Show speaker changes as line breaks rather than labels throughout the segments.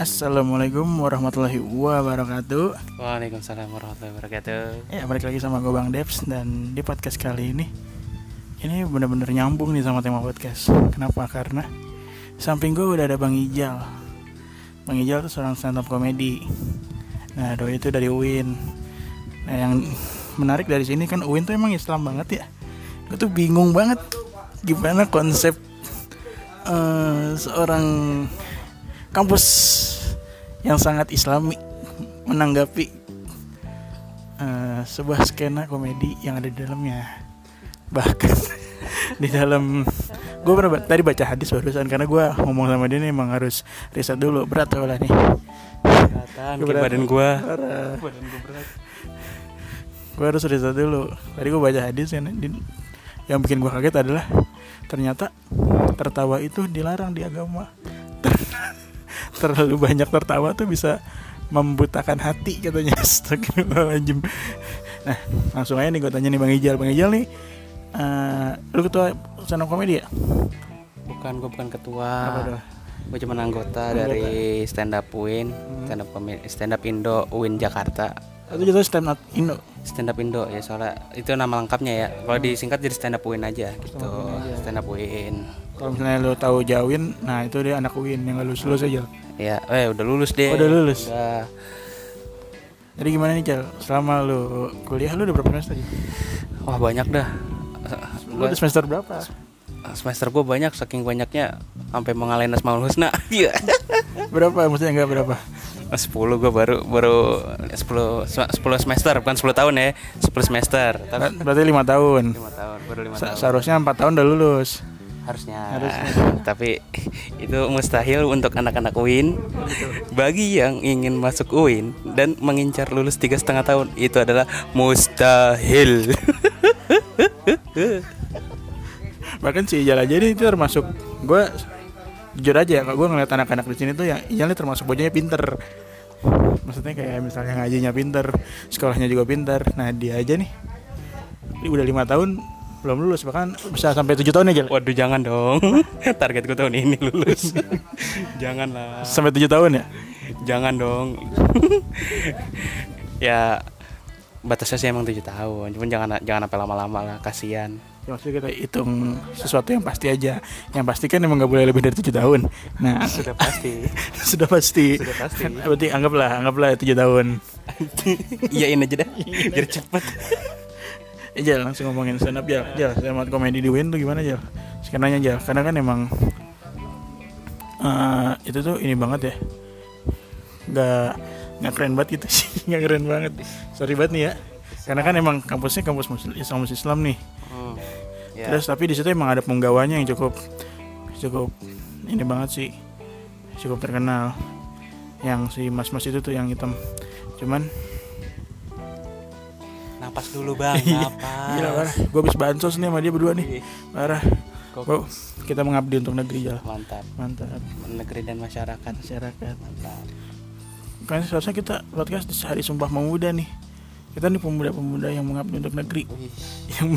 Assalamualaikum warahmatullahi wabarakatuh.
Waalaikumsalam warahmatullahi wabarakatuh.
Ya balik lagi sama gue Bang Devs Dan di podcast kali ini Ini bener-bener nyambung nih sama tema podcast. Kenapa? Karena Samping gue udah ada Bang Ijal. Bang Ijal tuh seorang stand up komedi Nah doi itu dari UIN Nah yang menarik dari sini kan UIN tuh emang Islam banget ya. Gue tuh bingung banget Gimana konsep eh, Seorang kampus yang sangat islami menanggapi eh, sebuah skena komedi yang ada di dalamnya bahkan di dalam gue pernah ba- tadi baca hadis barusan karena gue ngomong sama dia nih emang harus riset dulu berat soalnya nih
Kelihatan
Keberatan.
badan.
Parah.
Badan gua berat.
gue harus riset dulu tadi gue baca hadis yang, di- yang bikin gue kaget adalah ternyata tertawa itu dilarang di agama terlalu banyak tertawa tuh bisa membutakan hati katanya Astagfirullahaladzim nah langsung aja nih gue tanya nih bang Ijal bang Ijal nih eh, lu ketua stand up komedi ya
Bukan gua bukan ketua.
Apa tuh?
Gua cuma anggota,
Anggota.
dari stand up UIN,
Hmm.
stand up stand up Indo UIN Jakarta.
itu jatuh stand up Indo
Stand up Indo ya soalnya itu nama lengkapnya ya. Kalau disingkat jadi stand up UIN aja gitu.
Stand up UIN. kalau misalnya lu tahu Jawin nah itu dia anak UIN yang gak lulus lulus aja
Ya, eh udah lulus deh.
Oh, udah lulus?
Udah.
jadi gimana nih Jal selama lu kuliah lu udah berapa semester?
Wah, banyak dah.
lu udah semester berapa
semester gue banyak saking banyaknya sampai mengalahin Asmaul Husna. Iya.
berapa maksudnya enggak berapa
10 gue baru baru 10 10 semester bukan 10 tahun ya 10 semester tapi
Ber- berarti lima tahun
5 tahun baru 5
Se-
tahun
seharusnya empat tahun udah lulus
harusnya.
Harusnya.
tapi itu mustahil untuk anak-anak UIN. Bagi yang ingin masuk UIN dan mengincar lulus tiga setengah tahun itu adalah mustahil.
Bahkan si Ijal aja ini itu termasuk gue jujur aja ya kalau gue ngeliat anak-anak di sini tuh yang Ijal ini termasuk bocahnya pinter. Maksudnya kayak misalnya ngajinya pinter sekolahnya juga pinter. Nah dia aja nih udah lima tahun belum lulus bahkan bisa sampai tujuh tahun Jal
waduh jangan dong target gue tahun ini lulus janganlah
sampai tujuh tahun ya
Jangan dong. ya batasnya sih emang tujuh tahun. Cuman jangan jangan sampai lama-lama lah, kasihan.
ya, maksudnya kita hitung sesuatu yang pasti aja yang pasti kan emang nggak boleh lebih dari tujuh tahun nah
Sudah pasti.
sudah pasti
Sudah pasti.
berarti anggaplah anggaplah tujuh tahun
Iyain aja dah. Biar cepet.
Eh Jal. Langsung ngomongin stand up Jal. Jal stand up komedi di Win tuh gimana Jal? Skenanya Jal. Karena kan emang eh Itu tuh ini banget ya. Gak Gak keren banget gitu sih. Gak keren banget. Sorry banget nih ya. Karena kan emang kampusnya kampus muslim, kampus Islam nih.
Hmm. Ya.
Terus tapi di situ emang ada penggawanya yang cukup Cukup Ini banget sih. Cukup terkenal. Yang si mas-mas itu tuh yang hitam. Cuman
napas dulu bang.
Iya.
Napas.
Gila parah Gue habis bansos nih sama dia berdua nih
Ih,
Parah
kok-
Gua- Kita mengabdi untuk negeri Jal
Mantap.
Mantap
Negeri dan masyarakat.
masyarakat
Mantap.
kan seharusnya kita podcast di hari sumpah pemuda nih kita nih pemuda-pemuda yang mengabdi untuk negeri
Wih,
yang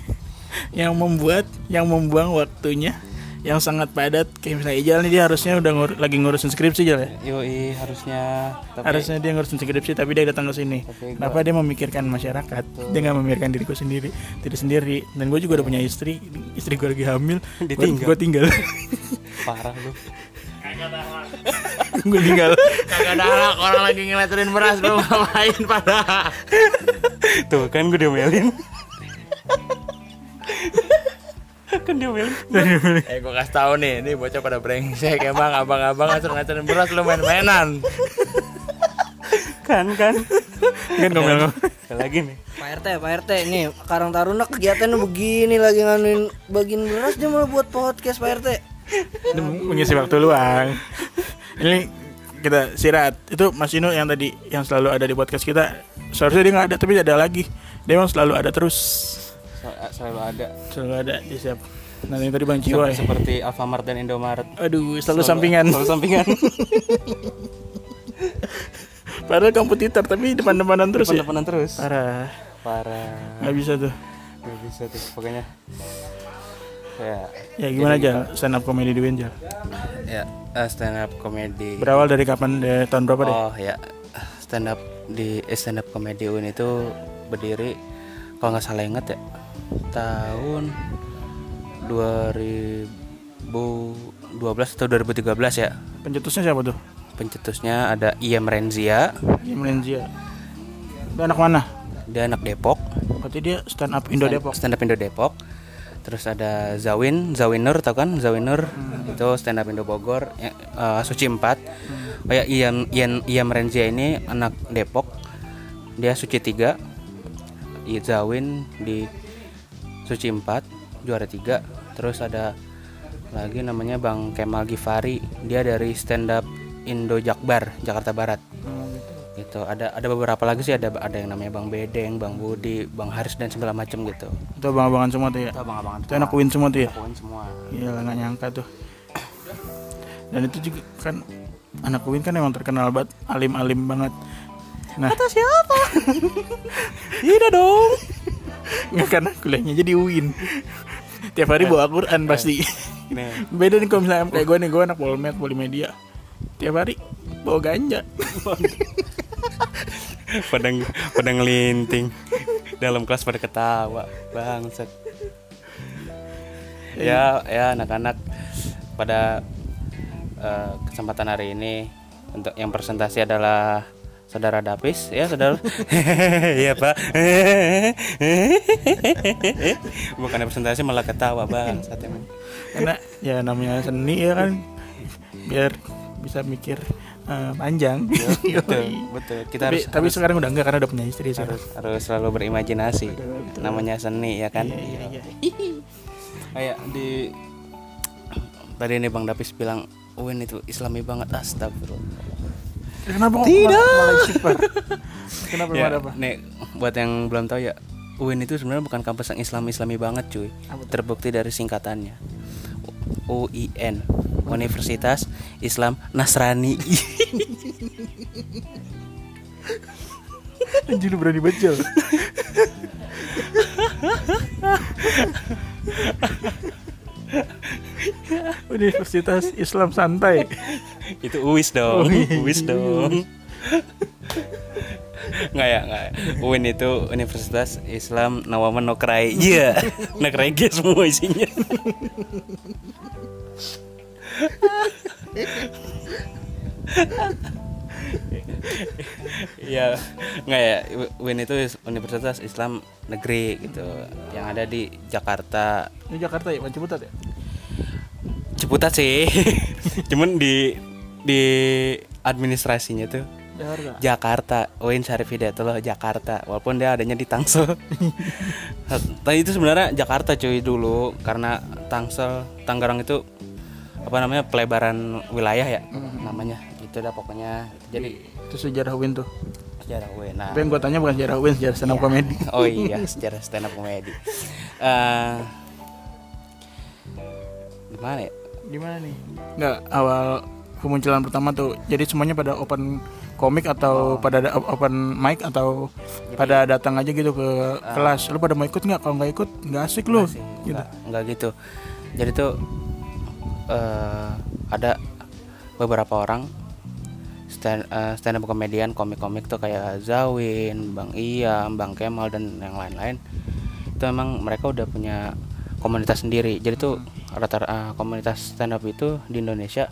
yang membuat yang membuang waktunya yang sangat padat. Kayak misalnya Ijal nih dia harusnya udah ngur- lagi ngurusin skripsi Jal ya?
Yoi harusnya. Tapi
harusnya dia ngurusin skripsi tapi dia datang ke sini.
Gua-
kenapa dia memikirkan masyarakat? Dia nggak memikirkan diriku sendiri diri sendiri. Dan gue juga udah punya istri istri gue lagi hamil.
Ditinggal.
gue tinggal.
parah lu.
gue tinggal.
Kagak ada anak orang lagi ngeliatin beras lu ngapain pada
Tuh kan gue diomelin. kan diomelin.
Eh gua kasih tahu nih, ini bocah pada brengsek emang abang-abang ngatur-ngaturin beras lu main-mainan.
kan kan.
kan ngomel
Ada lagi nih.
Pak RT, Pak RT, nih Karang Taruna kegiatannya begini lagi nganuin bagian beras dia malah buat podcast Pak RT.
Ini mengisi waktu luang. Ini kita sirat. Itu Mas Ino yang tadi yang selalu ada di podcast kita. Seharusnya dia nggak ada tapi ada lagi. Dia emang selalu ada terus.
Sel- Selalu ada.
Selalu ada di siap. Nah ini tadi Bang Ciwa ya.
Seperti Alfamart dan Indomaret.
Aduh, selalu sampingan.
Selalu sampingan.
Padahal kompetitor tapi depan-depanan terus ya.
Depan-depanan terus.
Parah.
Parah.
Nggak bisa tuh.
Gak bisa tuh pokoknya. ya
Ya gimana aja stand up comedy di Win Jal?
ya eh, stand up comedy
Berawal dari kapan? Dari tahun berapa deh?
oh ya stand up di eh, stand up comedy UIN itu berdiri kalau nggak salah inget ya tahun 2012 atau 2013 ya.
Pencetusnya siapa tuh?
pencetusnya ada Iam Renzia.
Jim Renzia. Itu anak mana?
dia anak Depok.
Berarti dia stand up Indo Depok.
stand up Indo Depok. Terus ada Zawin Zawinur tau kan? Zawinur. Itu stand up Indo Bogor eh, Suci 4 oh ya Iam Iam Iam Renzia ini anak Depok. Dia Suci 3 I- Zawin di Suci 4 juara 3 terus ada lagi namanya Bang Kemal Gifari dia dari stand up Indo Jakbar Jakarta Barat gitu ada ada beberapa lagi sih ada ada yang namanya Bang Bedeng Bang Budi Bang Haris dan segala macam gitu
Itu abang-abangan semua tuh ya.
itu abang-abangan
Itu anak Win semua tuh ya.
poin semua
Iya nggak nyangka tuh. Dan itu juga kan anak Win kan emang terkenal banget alim-alim banget. Nah, kata siapa? Tidak dong. Nggak karena kuliahnya jadi Win. Tiap hari bawa Quran pasti.
nih
Beda nih kalau misalnya kayak gue nih, gue anak Polmed, Polimedia. Tiap hari bawa ganja.
pada pada ngelinting dalam kelas pada ketawa bangsat ya ya anak-anak pada eh, kesempatan hari ini untuk yang presentasi adalah saudara Dapis ya saudara. Iya pak. Bukan presentasi malah ketawa emang
Karena ya namanya seni ya kan. Biar bisa mikir eh, panjang.
betul betul. Kita
tapi,
harus
tapi sekarang udah enggak karena udah punya istri
harus harus selalu berimajinasi. Namanya seni ya kan?
Iya, iya.
kayak di tadi nih bang Dapis bilang Uin itu Islami banget astagfirullah
Kenapa kok
Tidak.
malah? Kenapa
ya,
apa?
nih buat yang belum tahu ya UIN itu sebenarnya bukan kampus yang Islami Islami banget cuy terbukti dari singkatannya UIN Universitas Islam Nasrani
Anjir lu berani baca. Universitas Islam Santai.
itu UIS dong
UIS.
UIS dong nggak ya nggak ya. UIN itu Universitas Islam Nawaman Nokrai iya Nokrai G semua isinya Iya, nggak ya. UIN itu Universitas Islam Negeri gitu, yang ada di Jakarta.
Ini Jakarta ya, Panci Putat ya?
Ciputat sih, cuman di di administrasinya tuh
Jakarta.
Jakarta, UIN Syarif Hidayatullah Jakarta, walaupun dia adanya di Tangsel. Tapi itu sebenarnya Jakarta cuy dulu, karena Tangsel, Tangerang itu apa namanya pelebaran wilayah ya namanya gitu dah pokoknya jadi
Itu sejarah Win tuh.
Sejarah UIN nah
Tapi yang gue tanya bukan sejarah Win, sejarah stand up comedy.
oh iya sejarah stand up comedy Eh, gimana ya
Gimana nih? Enggak, awal kemunculan pertama tuh. Jadi semuanya pada open komik atau pada ada open mic atau pada datang aja gitu ke kelas. Lu pada mau ikut nggak? Kalau nggak ikut nggak asik lu.
sih,
Gitu.
nggak, nggak gitu jadi tuh eh, ada beberapa orang stand eh, stand up komedian komik-komik tuh kayak Zawin, Bang Iam, Bang Kemal dan yang lain-lain. Itu emang mereka udah punya komunitas sendiri. Jadi tuh rata eh, komunitas stand up itu di Indonesia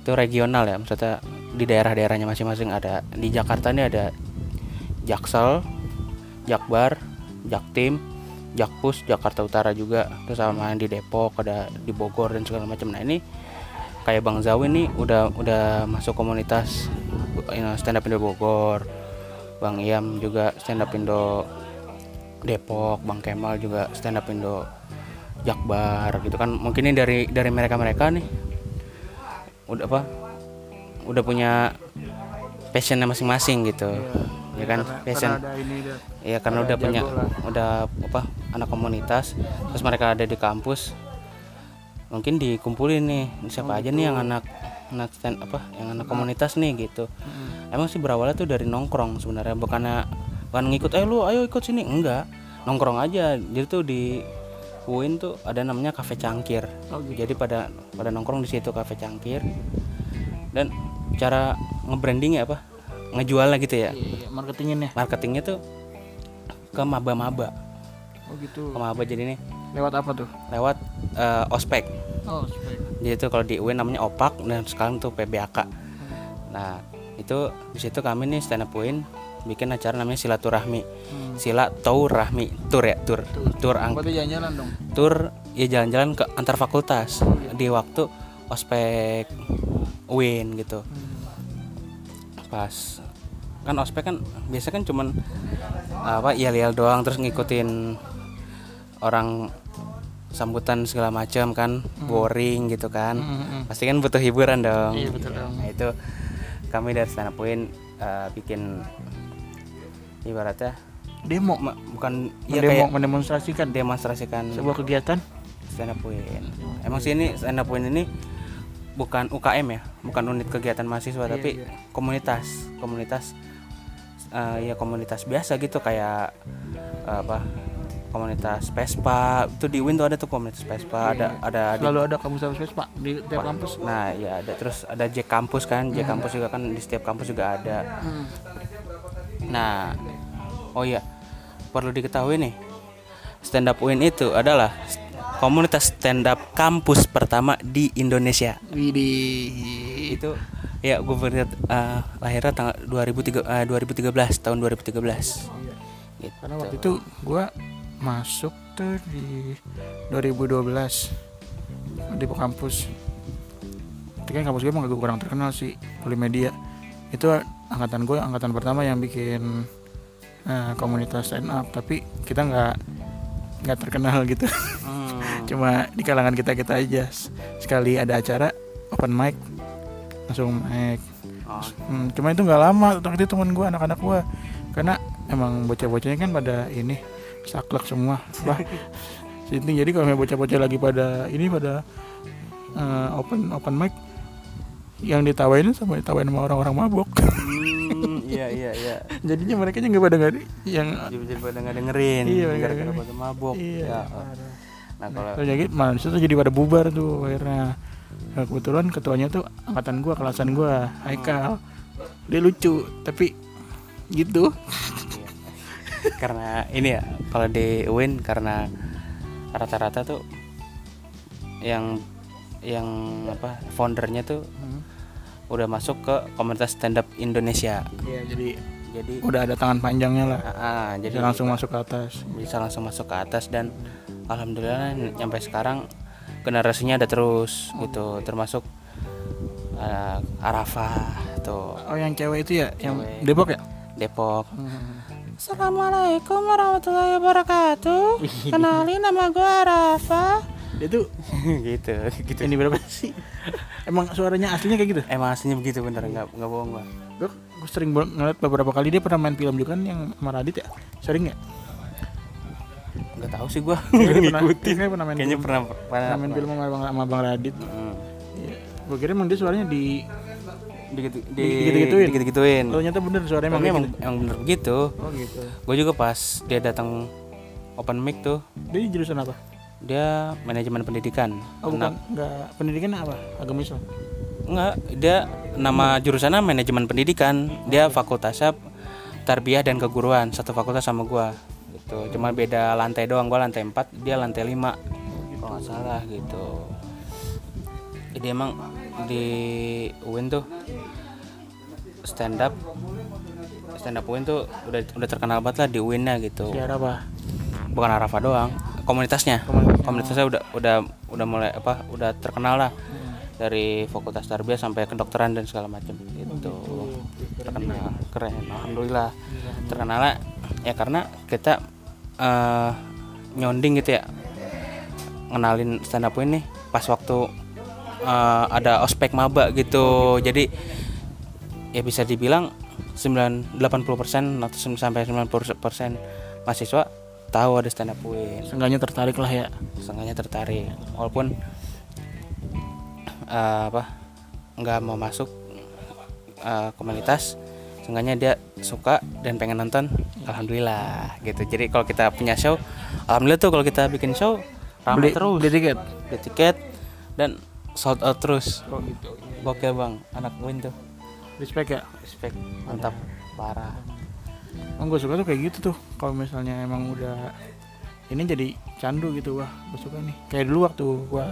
itu regional ya. Maksudnya di daerah-daerahnya masing-masing. Ada di Jakarta ini ada Jaksel, Jakbar, Jaktim, Jakpus, Jakarta Utara juga, terus sama di Depok, ada di Bogor dan segala macam. Nah ini kayak Bang Zawin nih udah udah masuk komunitas you know, stand up Indo Bogor, Bang Iam juga stand up Indo Depok, Bang Kemal juga stand up Indo Jakbar gitu kan. Mungkin ini dari dari mereka-mereka nih udah apa? Udah punya passionnya masing-masing gitu. ya kan passion
Karena ini dah.
Iya karena udah punya
lah.
udah apa anak komunitas terus mereka ada di kampus mungkin dikumpulin nih. Siapa aja nih yang anak anak stand apa yang anak komunitas nih gitu. Emang sih berawalnya tuh dari nongkrong sebenarnya bukannya bukan ngikut eh lu ayo ikut sini. Enggak. Nongkrong aja. Jadi tuh di UIN tuh ada namanya kafe cangkir.
Oh, gitu.
jadi pada pada nongkrong di situ kafe cangkir. Dan cara nge-branding apa ngejualnya gitu ya.
Iya, iya, marketingin ya.
marketingnya tuh ke maba-maba.
Oh gitu.
ke maba. Jadi nih
Lewat apa tuh?
lewat eh, ospek.
Oh, spek.
jadi itu kalau di UIN namanya opak dan sekarang tuh PBAK nah itu di situ kami nih stand up UIN bikin acara namanya silaturahmi.
Hmm.
sila rahmi tur ya tur. Tur. Ang
Berarti jalan-jalan dong.
tur ya jalan-jalan ke antar fakultas. Di waktu ospek UIN gitu. Pas kan ospek kan biasa kan cuman apa yel-yel doang terus ngikutin orang sambutan segala macam kan boring gitu kan
Hmm,
pasti kan butuh hiburan dong
Iya, betul dong.
nah itu kami dari stand up UIN eh, bikin ibaratnya
Demo.
ma- bukan ya kayak
mendemonstrasikan
demonstrasikan
sebuah kegiatan.
stand up UIN. Emang sih ini stand up UIN ini bukan UKM ya, bukan unit kegiatan mahasiswa
Iya,
tapi
iya.
komunitas, komunitas eh, ya komunitas biasa gitu kayak eh, apa? Komunitas Vespa itu di UIN tuh ada tuh komunitas Vespa, ada ada di-
Selalu ada kampus kampus Pak di tiap kampus.
Nah, ya ada terus ada J kampus kan, J kampus juga kan di setiap kampus juga ada.
Hmm.
Nah, oh iya, perlu diketahui nih, stand up UIN itu adalah komunitas stand up kampus pertama di Indonesia.
Widih.
Itu ya gue berlihat eh, lahirnya tanggal 2003 eh, 2013 tahun 2013. Gitu.
Karena waktu itu gua masuk tuh di 2012 di kampus. Itu kan kampus gue emang agak kurang terkenal sih Polimedia. Itu angkatan gue angkatan pertama yang bikin eh, komunitas stand up tapi kita nggak nggak terkenal gitu.
Hmm.
Cuma di kalangan kita kita aja. Sekali ada acara open mic langsung mic
Oh,
Hmm, cuma itu nggak lama waktu itu temen gue anak-anak gue karena emang bocah-bocahnya kan pada ini saklek semua. Bah sini jadi kalau bocah-bocah lagi pada ini pada eh, open open mic yang ditawain sama ditawain sama orang-orang mabok.
Hmm, iya iya iya.
jadinya mereka nggak pada nggak yang
Jadi jadi pada nggak dengerin,
Iya,
gara-gara pada mabok.
iya
Ya, Nah kalau
jadi manusia tuh jadi pada bubar tuh akhirnya. Nah, kebetulan ketuanya tuh angkatan gua kelasan gua Haikal. Dia lucu tapi gitu
karena ini ya kalau di UIN karena rata-rata tuh yang yang apa foundernya tuh udah masuk ke komunitas stand up Indonesia.
Iya jadi
jadi
udah ada tangan panjangnya lah.
Ah, ah,
jadi
jadi
langsung masuk ke atas.
Bisa langsung masuk ke atas dan alhamdulillah sampai sekarang generasinya ada terus gitu termasuk uh, Arafah tuh.
Oh yang cewek itu ya? Yang
Cewek.
Depok ya?
Depok Assalamualaikum warahmatullahi wabarakatuh. Kenalin nama gue Arafah
dia tuh
gitu gitu.
Ini berapa sih? Emang suaranya aslinya kayak gitu?
Emang aslinya begitu bener. Nggak nggak bohong gua.
Gue gue sering banget ngeliat beberapa kali dia pernah main film juga kan yang sama Radit ya? Sering ya
nggak tahu sih gua.
Kayaknya pernah,
ngikutin.
kayaknya pernah main
kayaknya
film,
pernah pernah,
pernah main film sama bang, sama bang Radit.
Hmm.
Iya. gue kira emang dia suaranya di
Digitu, di,
Digitu-gituin?
digitu-gituin.
ternyata bener suaranya emang
emang,
gitu.
emang bener begitu
oh gitu.
Gue juga pas dia datang open mic tuh.
Dia jurusan apa?
Dia manajemen pendidikan.
Oh bukan.
Nah,
nggak pendidikan apa? Agama Islam?
Enggak dia nama jurusannya manajemen pendidikan. Dia fakultasnya tarbiyah dan keguruan. Satu fakultas sama gua gitu. Cuma beda lantai doang. Gua lantai 4 dia lantai 5 kalau nggak salah gitu. Jadi emang di UIN tuh stand up stand up UIN tuh udah udah terkenal banget lah di UIN nya gitu.
Di arah apa
bukan Arafa doang komunitasnya.
Komunitasnya.
komunitasnya udah udah udah mulai apa udah terkenal lah. Dari fakultas tarbiyah sampai kedokteran dan segala macam. Gitu. terkenal keren alhamdulillah. Terkenal lah. Ya karena kita eh, nyonding gitu ya. Ngenalin stand up ini pas waktu eh, ada ospek maba gitu. Jadi ya bisa dibilang 9 80% atau sampai 90% mahasiswa tahu ada stand up UIN
seenggaknya tertarik lah ya.
Setengahnya tertarik. Walaupun eh, apa nggak mau masuk eh, komunitas seenggaknya dia suka dan pengen nonton alhamdulillah gitu. Jadi kalau kita punya show alhamdulillah tuh kalau kita bikin show ramai
Beli,
terus.
beli tiket.
beli tiket dan sold out terus.
Oh gitu.
gokil bang. Anak win tuh.
Respect ya.
respect. Mantap. Parah.
Emang gue suka tuh kayak gitu tuh. Kalau misalnya emang udah ini jadi candu gitu wah gue suka nih. Kayak dulu waktu gue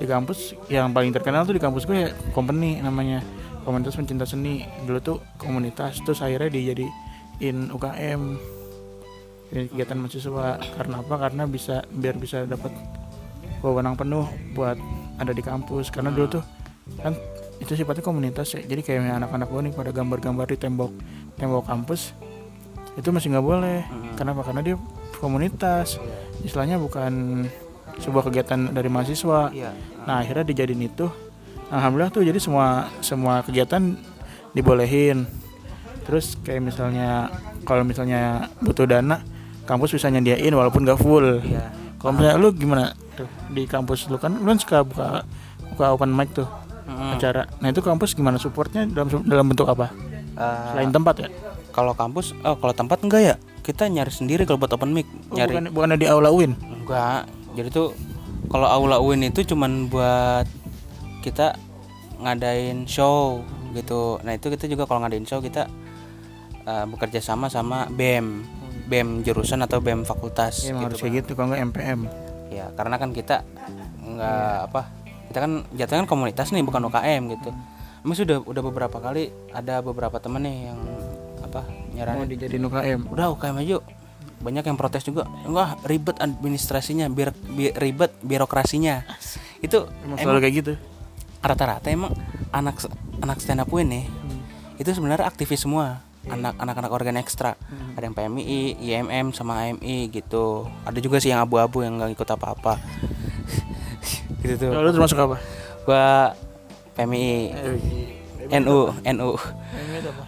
di kampus yang paling terkenal tuh di kampus gue ya company namanya komunitas pencinta seni. Dulu tuh komunitas terus akhirnya dijadiin UKM Ini kegiatan mahasiswa. Karena apa? Karena bisa biar bisa dapat wewenang penuh buat ada di kampus. Karena dulu tuh kan itu sifatnya komunitas ya. Jadi kayak anak-anak gue nih pada gambar-gambar di tembok tembok kampus itu masih nggak boleh. Kenapa? Karena dia komunitas. Istilahnya bukan sebuah kegiatan dari mahasiswa.
Iya.
Nah akhirnya dijadiin itu. Alhamdulillah tuh jadi semua semua kegiatan dibolehin. Terus kayak misalnya kalau misalnya butuh dana kampus bisa nyediain walaupun gak full.
Iya
kalau misalnya lu gimana tuh di kampus lu? Kan lu kan suka buka buka open mic tuh
Mm-mm.
acara. Nah itu kampus gimana supportnya? Dalam dalam bentuk apa?
Eh,
selain tempat ya?
kalau kampus oh kalau tempat enggak ya? Kita nyari sendiri kalau buat open mic
oh,
nyari.
bukan bukannya di aula UIN?
Enggak. Jadi tuh kalau aula UIN itu cuman buat kita ngadain show gitu. Nah itu kita juga kalau ngadain show kita eh, bekerja sama sama BEM BEM jurusan atau BEM fakultas
ya, emang harus
gitu,
kayak gitu kalau nggak MPM
ya karena kan kita nggak apa kita kan jatuhnya kan komunitas nih bukan UKM gitu. Emang sudah udah beberapa kali ada beberapa temen nih yang apa
mau
nyaranin
dijadiin UKM
udah UKM aja yuk. banyak yang protes juga. Wah ribet administrasinya biar bi- ribet birokrasinya. Itu
emang selalu kayak gitu?
rata-rata emang anak anak stand up nih itu sebenarnya aktivis semua anak anak-anak organ ekstra. Ada yang PMI, IMM sama AMI gitu. Ada juga sih yang abu-abu yang nggak ikut apa-apa. Gitu tuh.
Kalau lu termasuk apa?
Gua PMI NU NU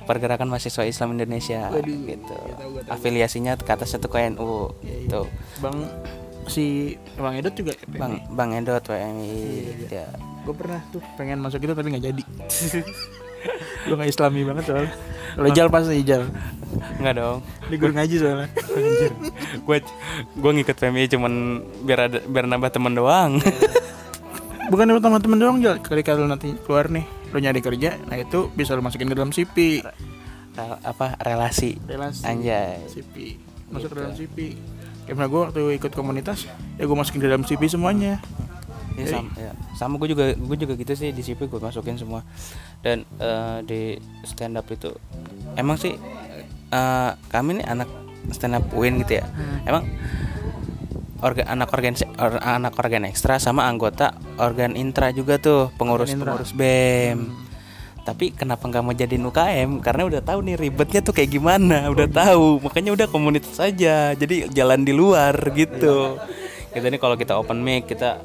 Pergerakan Mahasiswa Islam Indonesia gitu. afiliasinya ke atas satu ke NU gitu.
Bang si bang Edot juga MPM.
Bang Bang Endot PMI ya.
Gue pernah tuh pengen masuk itu tapi nggak jadi lu nggak islami banget soalnya. Kalau ijal pasti ijal.
Enggak dong.
Di guru ngaji soalnya.
Gue gue ngikut PMI cuman biar ada biar nambah teman doang.
Bukan lu teman-teman doang jal. Kali kalau nanti keluar nih lu nyari kerja nah itu bisa lu masukin ke dalam CV
Rel- apa relasi.
Relasi.
Anjay.
CV masuk ke dalam CV karena gue waktu ikut komunitas ya gue masukin ke dalam CV semuanya.
Ya, sama, ya. sama gue juga gue juga gitu sih di CV gue masukin semua dan eh, di stand up itu emang sih eh, kami nih anak stand up win gitu ya. Emang organ anak organ or- anak organ ekstra sama anggota organ intra juga tuh pengurus pengurus bem. Tapi kenapa nggak mau jadiin UKM karena udah tahu nih ribetnya tuh kayak gimana udah tahu. Makanya udah komunitas aja jadi jalan di luar gitu. Kita nih kalau kita open mic kita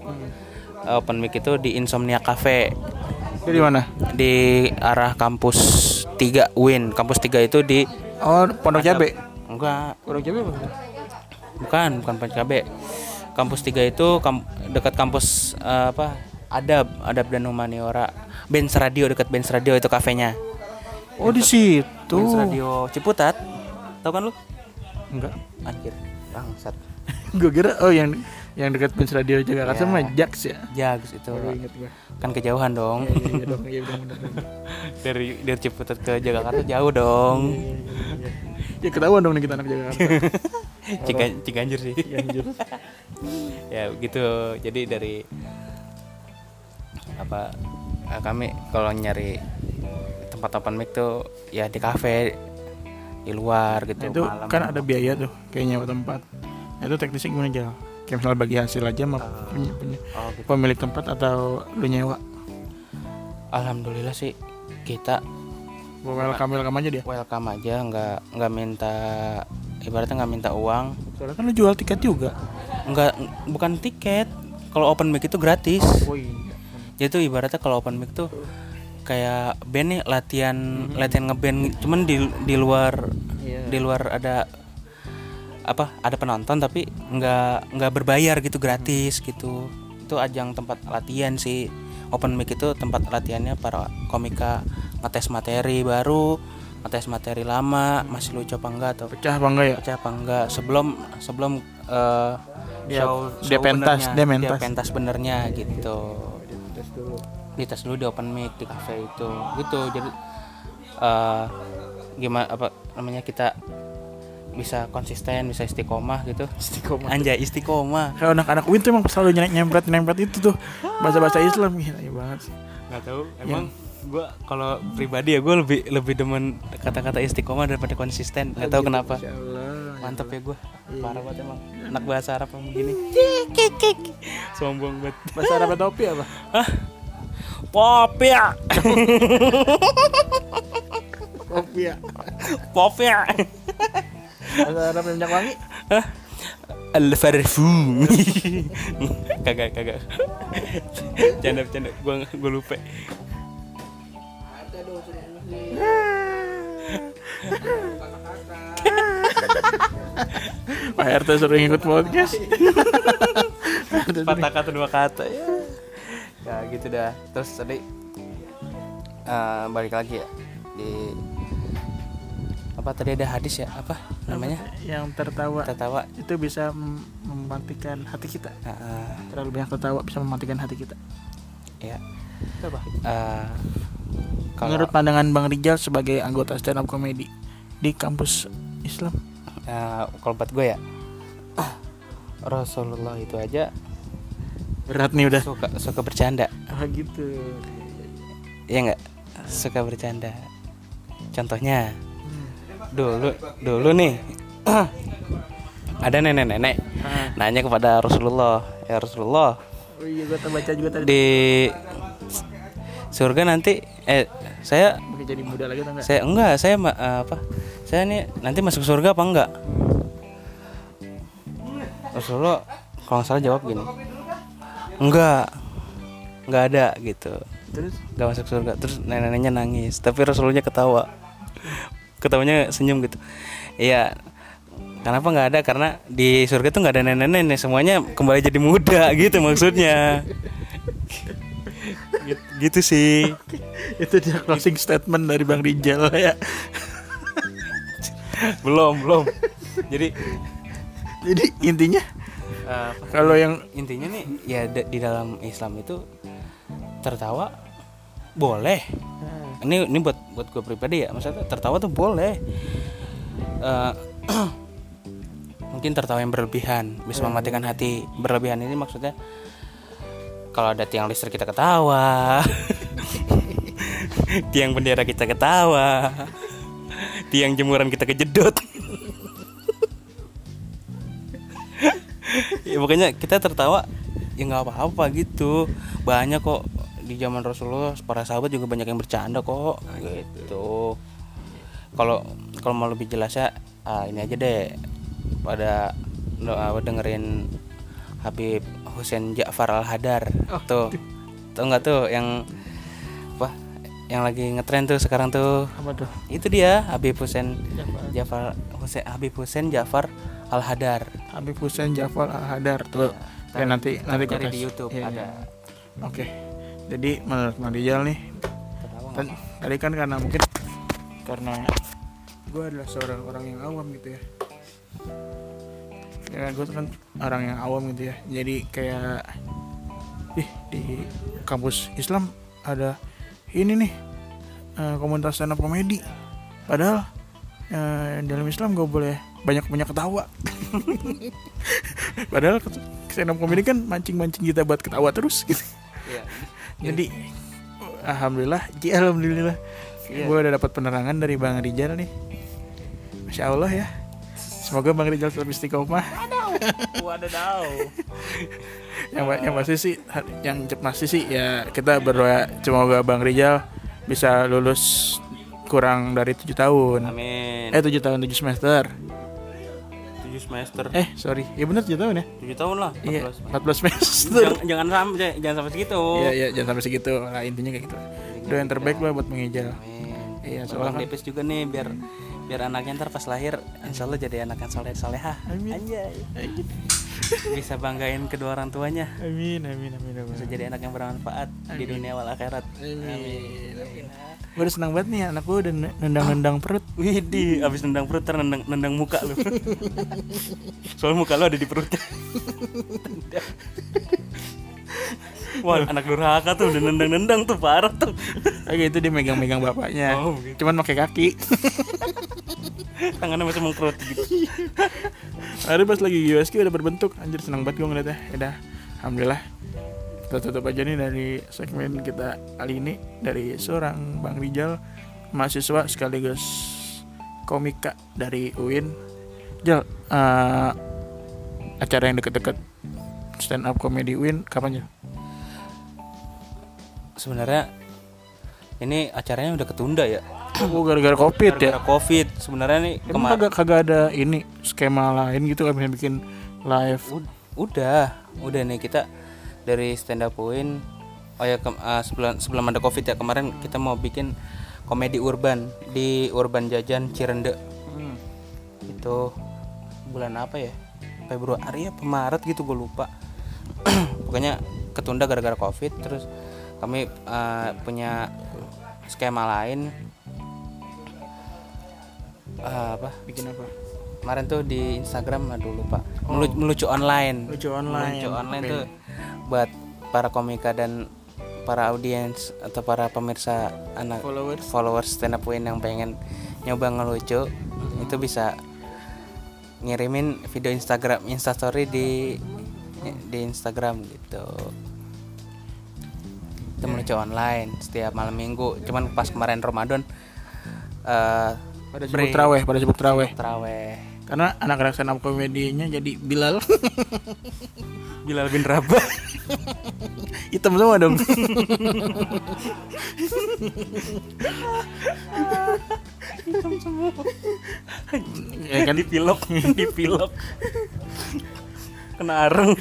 uh, open mic itu di Insomnia Cafe
itu di mana?
Di arah kampus 3 Win. Kampus 3 itu di
oh pondok cabe?
Enggak.
Pondok cabe apa?
Bukan bukan PKB kampus 3 itu kam- dekat kampus uh, apa? Adab adab dan humaniora. Benz Radio dekat Benz Radio itu kafenya.
Oh di situ.
Benz Radio Ciputat. Tahu kan lu?
Enggak.
Anjir bangsat.
Gue kira oh yang yang dekat Benz Radio Jakarta
Ya.
sama Jax ya?
Jags itu.
Baru inget gue
kan kejauhan dong.
Iya dong. Iya bener bener
dari dari Ciputat ke Jakarta jauh dong.
Ya ketahuan dong nih kita anak Jakarta.
Cigan Ciganjur sih.
Ciganjur.
ya gitu. Jadi dari apa eh, kami kalau nyari tempat open mic tuh ya di kafe di luar gitu
Nah, itu
malam.
kan ada biaya tuh kayak nyewa tempat. Nah, itu teknisnya gimana aja kayak misalnya bagi hasil aja sama punya, punya
oh, gitu.
pemilik tempat atau lu nyewa?
Alhamdulillah sih kita
welcome welcome aja dia?
Welcome aja nggak nggak minta ibaratnya nggak minta uang.
Soalnya kan lu jual tiket juga.
Nggak bukan tiket. Kalau open mic itu gratis.
Oh iya.
Jadi tuh ibaratnya kalau open mic tuh kayak band nih latihan latihan ngeband. Cuman di di luar
Iya.
di luar ada apa ada penonton tapi nggak nggak berbayar gitu gratis gitu. Itu ajang tempat latihan sih. Open mic itu tempat latihannya para komika ngetes materi baru ngetes materi lama masih lucu apa enggak atau
pecah apa enggak ya?
Pecah apa enggak. Sebelum sebelum eh,
Dia-
show,
dia
show
pentas,
benernya,
dia mentas.
dia pentas benernya gitu. Dites dulu. Di open mic di cafe itu. Gitu. Jadi eh gimana apa namanya kita bisa konsisten bisa istiqomah gitu.
Istiqomah.
anjay istiqomah.
Kalau anak-anak Win tuh emang selalu nyerempet nyempret nyempret itu tuh. Bahasa-bahasa Islam gila ya banget sih.
nggak tahu emang gue kalau pribadi ya gue lebih lebih demen kata-kata istiqomah daripada konsisten. Nggak tahu kenapa. mantep ya gue parah banget emang. Anak bahasa Arab yang begini. Sombong banget.
Bahasa Arab topi apa?
popia
Topi. Ya.
popia
Bahasa Arab yang minyak wangi?
al parfum kagak kagak. Canda canda. Gue gue lupa.
Pak RT suruh ikut podcast.
Patah kata dua kata ya. Ya gitu dah. Terus tadi eh, balik lagi ya di apa tadi ada hadis ya apa namanya
yang tertawa
tertawa
itu bisa mem- mematikan hati kita.
Eh,
Terlalu banyak tertawa bisa mematikan hati kita.
ya
Itu apa?
eh, kalau
Menurut pandangan Bang Rijal sebagai anggota stand up comedy di kampus Islam.
eh, kalau buat gue ya Rasulullah itu aja
Berat nih udah.
suka suka bercanda
Ah gitu.
ya nggak suka bercanda contohnya dulu dulu nih. Ada nenek-nenek. Nanya kepada Rasulullah ya Rasulullah
Oh iya gua baca juga tadi.
di surga nanti eh saya
jadi muda lagi atau enggak?
saya enggak saya ma- eh, apa saya nih nanti masuk surga apa enggak? Rasulullah kalau salah jawab gini. Enggak enggak ada gitu.
Terus?
Nggak masuk surga. Terus nenek-neneknya nangis tapi Rasulullah ketawa ketawanya senyum gitu. Iya kenapa nggak ada? Karena di surga tuh nggak ada nenek-nenek semuanya kembali jadi muda gitu maksudnya. Gitu, gitu sih.
Itu dia closing statement dari Bang Rijal ya.
belum belum. Jadi
Jadi intinya
eh,
kalau yang
intinya nih ya di dalam Islam itu tertawa boleh ini ini buat buat gue pribadi ya. Maksudnya tertawa tuh boleh. Eh, mungkin tertawa yang berlebihan. Bisa mematikan hati berlebihan. Ini maksudnya kalau ada tiang listrik kita ketawa. Tiang bendera kita ketawa. Tiang jemuran kita kejedot. Ya pokoknya kita tertawa ya nggak apa-apa gitu. Banyak kok di zaman Rasulullah para sahabat juga banyak yang bercanda kok gitu. kalau kalau mau lebih jelasnya ah, ini aja deh. Pada no- dengerin Habib Husain Ja'far Al Hadar tuh. tuh nggak tuh yang apa yang lagi ngetren tuh sekarang tuh?
Apa tuh?
itu dia Habib Husain Ja'far. Husain Habib Husain Ja'far Al Hadar
Habib Hussein Jafar Al Hadar tuh. Ya, nanti nanti gua
cari di. YouTube
Iya,
ada.
Iya. Oke. Jadi menurut Bang Rijal nih Tan- tadi kan karena mungkin karena gue adalah seorang orang yang awam gitu ya. Ya gue kan orang yang awam gitu ya. Jadi kayak ih di kampus Islam ada ini nih eh, komunitas stand up komedi. Padahal eh, dalam Islam gak boleh banyak banyak ketawa. Padahal stand up komedi kan mancing mancing kita buat ketawa terus gitu
Iya.
jadi alhamdulillah ji alhamdulillah
Iya.
gue udah dapat penerangan dari bang Rijal nih masya Allah ya semoga bang Rijal tetap istiqomah
Wadaw.
yang yang pasti sih yang pasti sih ya kita berdoa semoga bang Rijal bisa lulus kurang dari tujuh tahun
Amin.
eh tujuh tahun tujuh semester
7 semester.
eh sorry ya benar tujuh tahun ya
7 tahun lah. 14.
iya 14 semester
Jangan, jangan sampai jangan sampai segitu.
iya iya jangan sampai segitu lah intinya kayak gitu doa yang terbaik lah buat
Amin.
Iya,
Soalnya
kan-
Depes juga nih biar biar anaknya ntar pas lahir insya Allah jadi anak yang soleh solehah.
Amin.
Anjay.
Gitu.
Bisa banggain kedua orang tuanya
Amin, amin, amin, amin.
bisa jadi anak yang bermanfaat di dunia wal akhirat
Amin. Gue udah senang banget nih anak gue udah nendang-nendang perut.
Widih, abis nendang perut ntar nendang, muka lu Soalnya muka lu ada di perutnya Wah anak durhaka tuh udah nendang-nendang tuh parah tuh
Kayak gitu dia megang-megang bapaknya.
Oh, gitu.
Cuman pakai kaki.
Tangannya masih mengkerut gitu
Hari pas lagi USK udah berbentuk. Anjir senang banget gue ngeliatnya. Udah, alhamdulillah. Kita tutup aja nih dari segmen kita kali ini dari seorang Bang Rijal, mahasiswa sekaligus komika dari UIN. Jal, eh, acara yang deket-deket stand up comedy UIN kapan Jal?
Sebenarnya ini acaranya udah ketunda ya
Oh gara-gara covid ya?
Gara-gara covid. Sebenarnya nih
Emang kagak kagak ada ini skema lain gitu kan bisa bikin live?
Udah. Udah nih kita dari stand up win. Oh ya ke- ah, sebelum sebelum ada covid ya kemarin kita mau bikin komedi urban di urban jajan Cirende. Itu bulan apa ya? Februari apa Maret gitu gue lupa. Pokoknya ketunda gara-gara covid terus kami eh, punya skema lain Eh, apa
bikin apa?
kemarin tuh di Instagram aduh lupa Melu- melucu online
Lucu online.
melucu online
Oke.
tuh buat para komika dan para audiens atau para pemirsa anak
Followers.
followers stand up win yang pengen nyoba ngelucu itu bisa ngirimin video Instagram Instastory di di Instagram gitu itu melucu online setiap malam minggu cuman pas kemarin Ramadan eh
Pada sibuk teraweh, pada sibuk teraweh.
teraweh
Karena anak-anak stand up komedinya jadi Bilal.
Bilal bin Rabah.
Hitam semua dong. ya kan?
Dipilok dipilok. Kena areng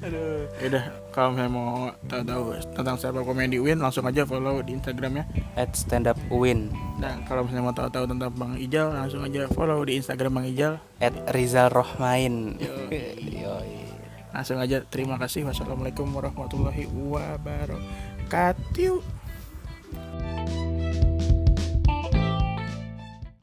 aduh
Ya udah kalau misalnya mau tahu-tahu tentang up comedy Win langsung aja follow di Instagramnya.
at stand up win
Dan kalau misalnya mau tahu-tahu tentang Bang Ijal langsung aja follow di Instagram Bang Ijal.
at Rizal Rohmain
Yoi.
Yoi.
Langsung aja terima kasih. Wassalamualaikum warahmatullahi wabarakatuh.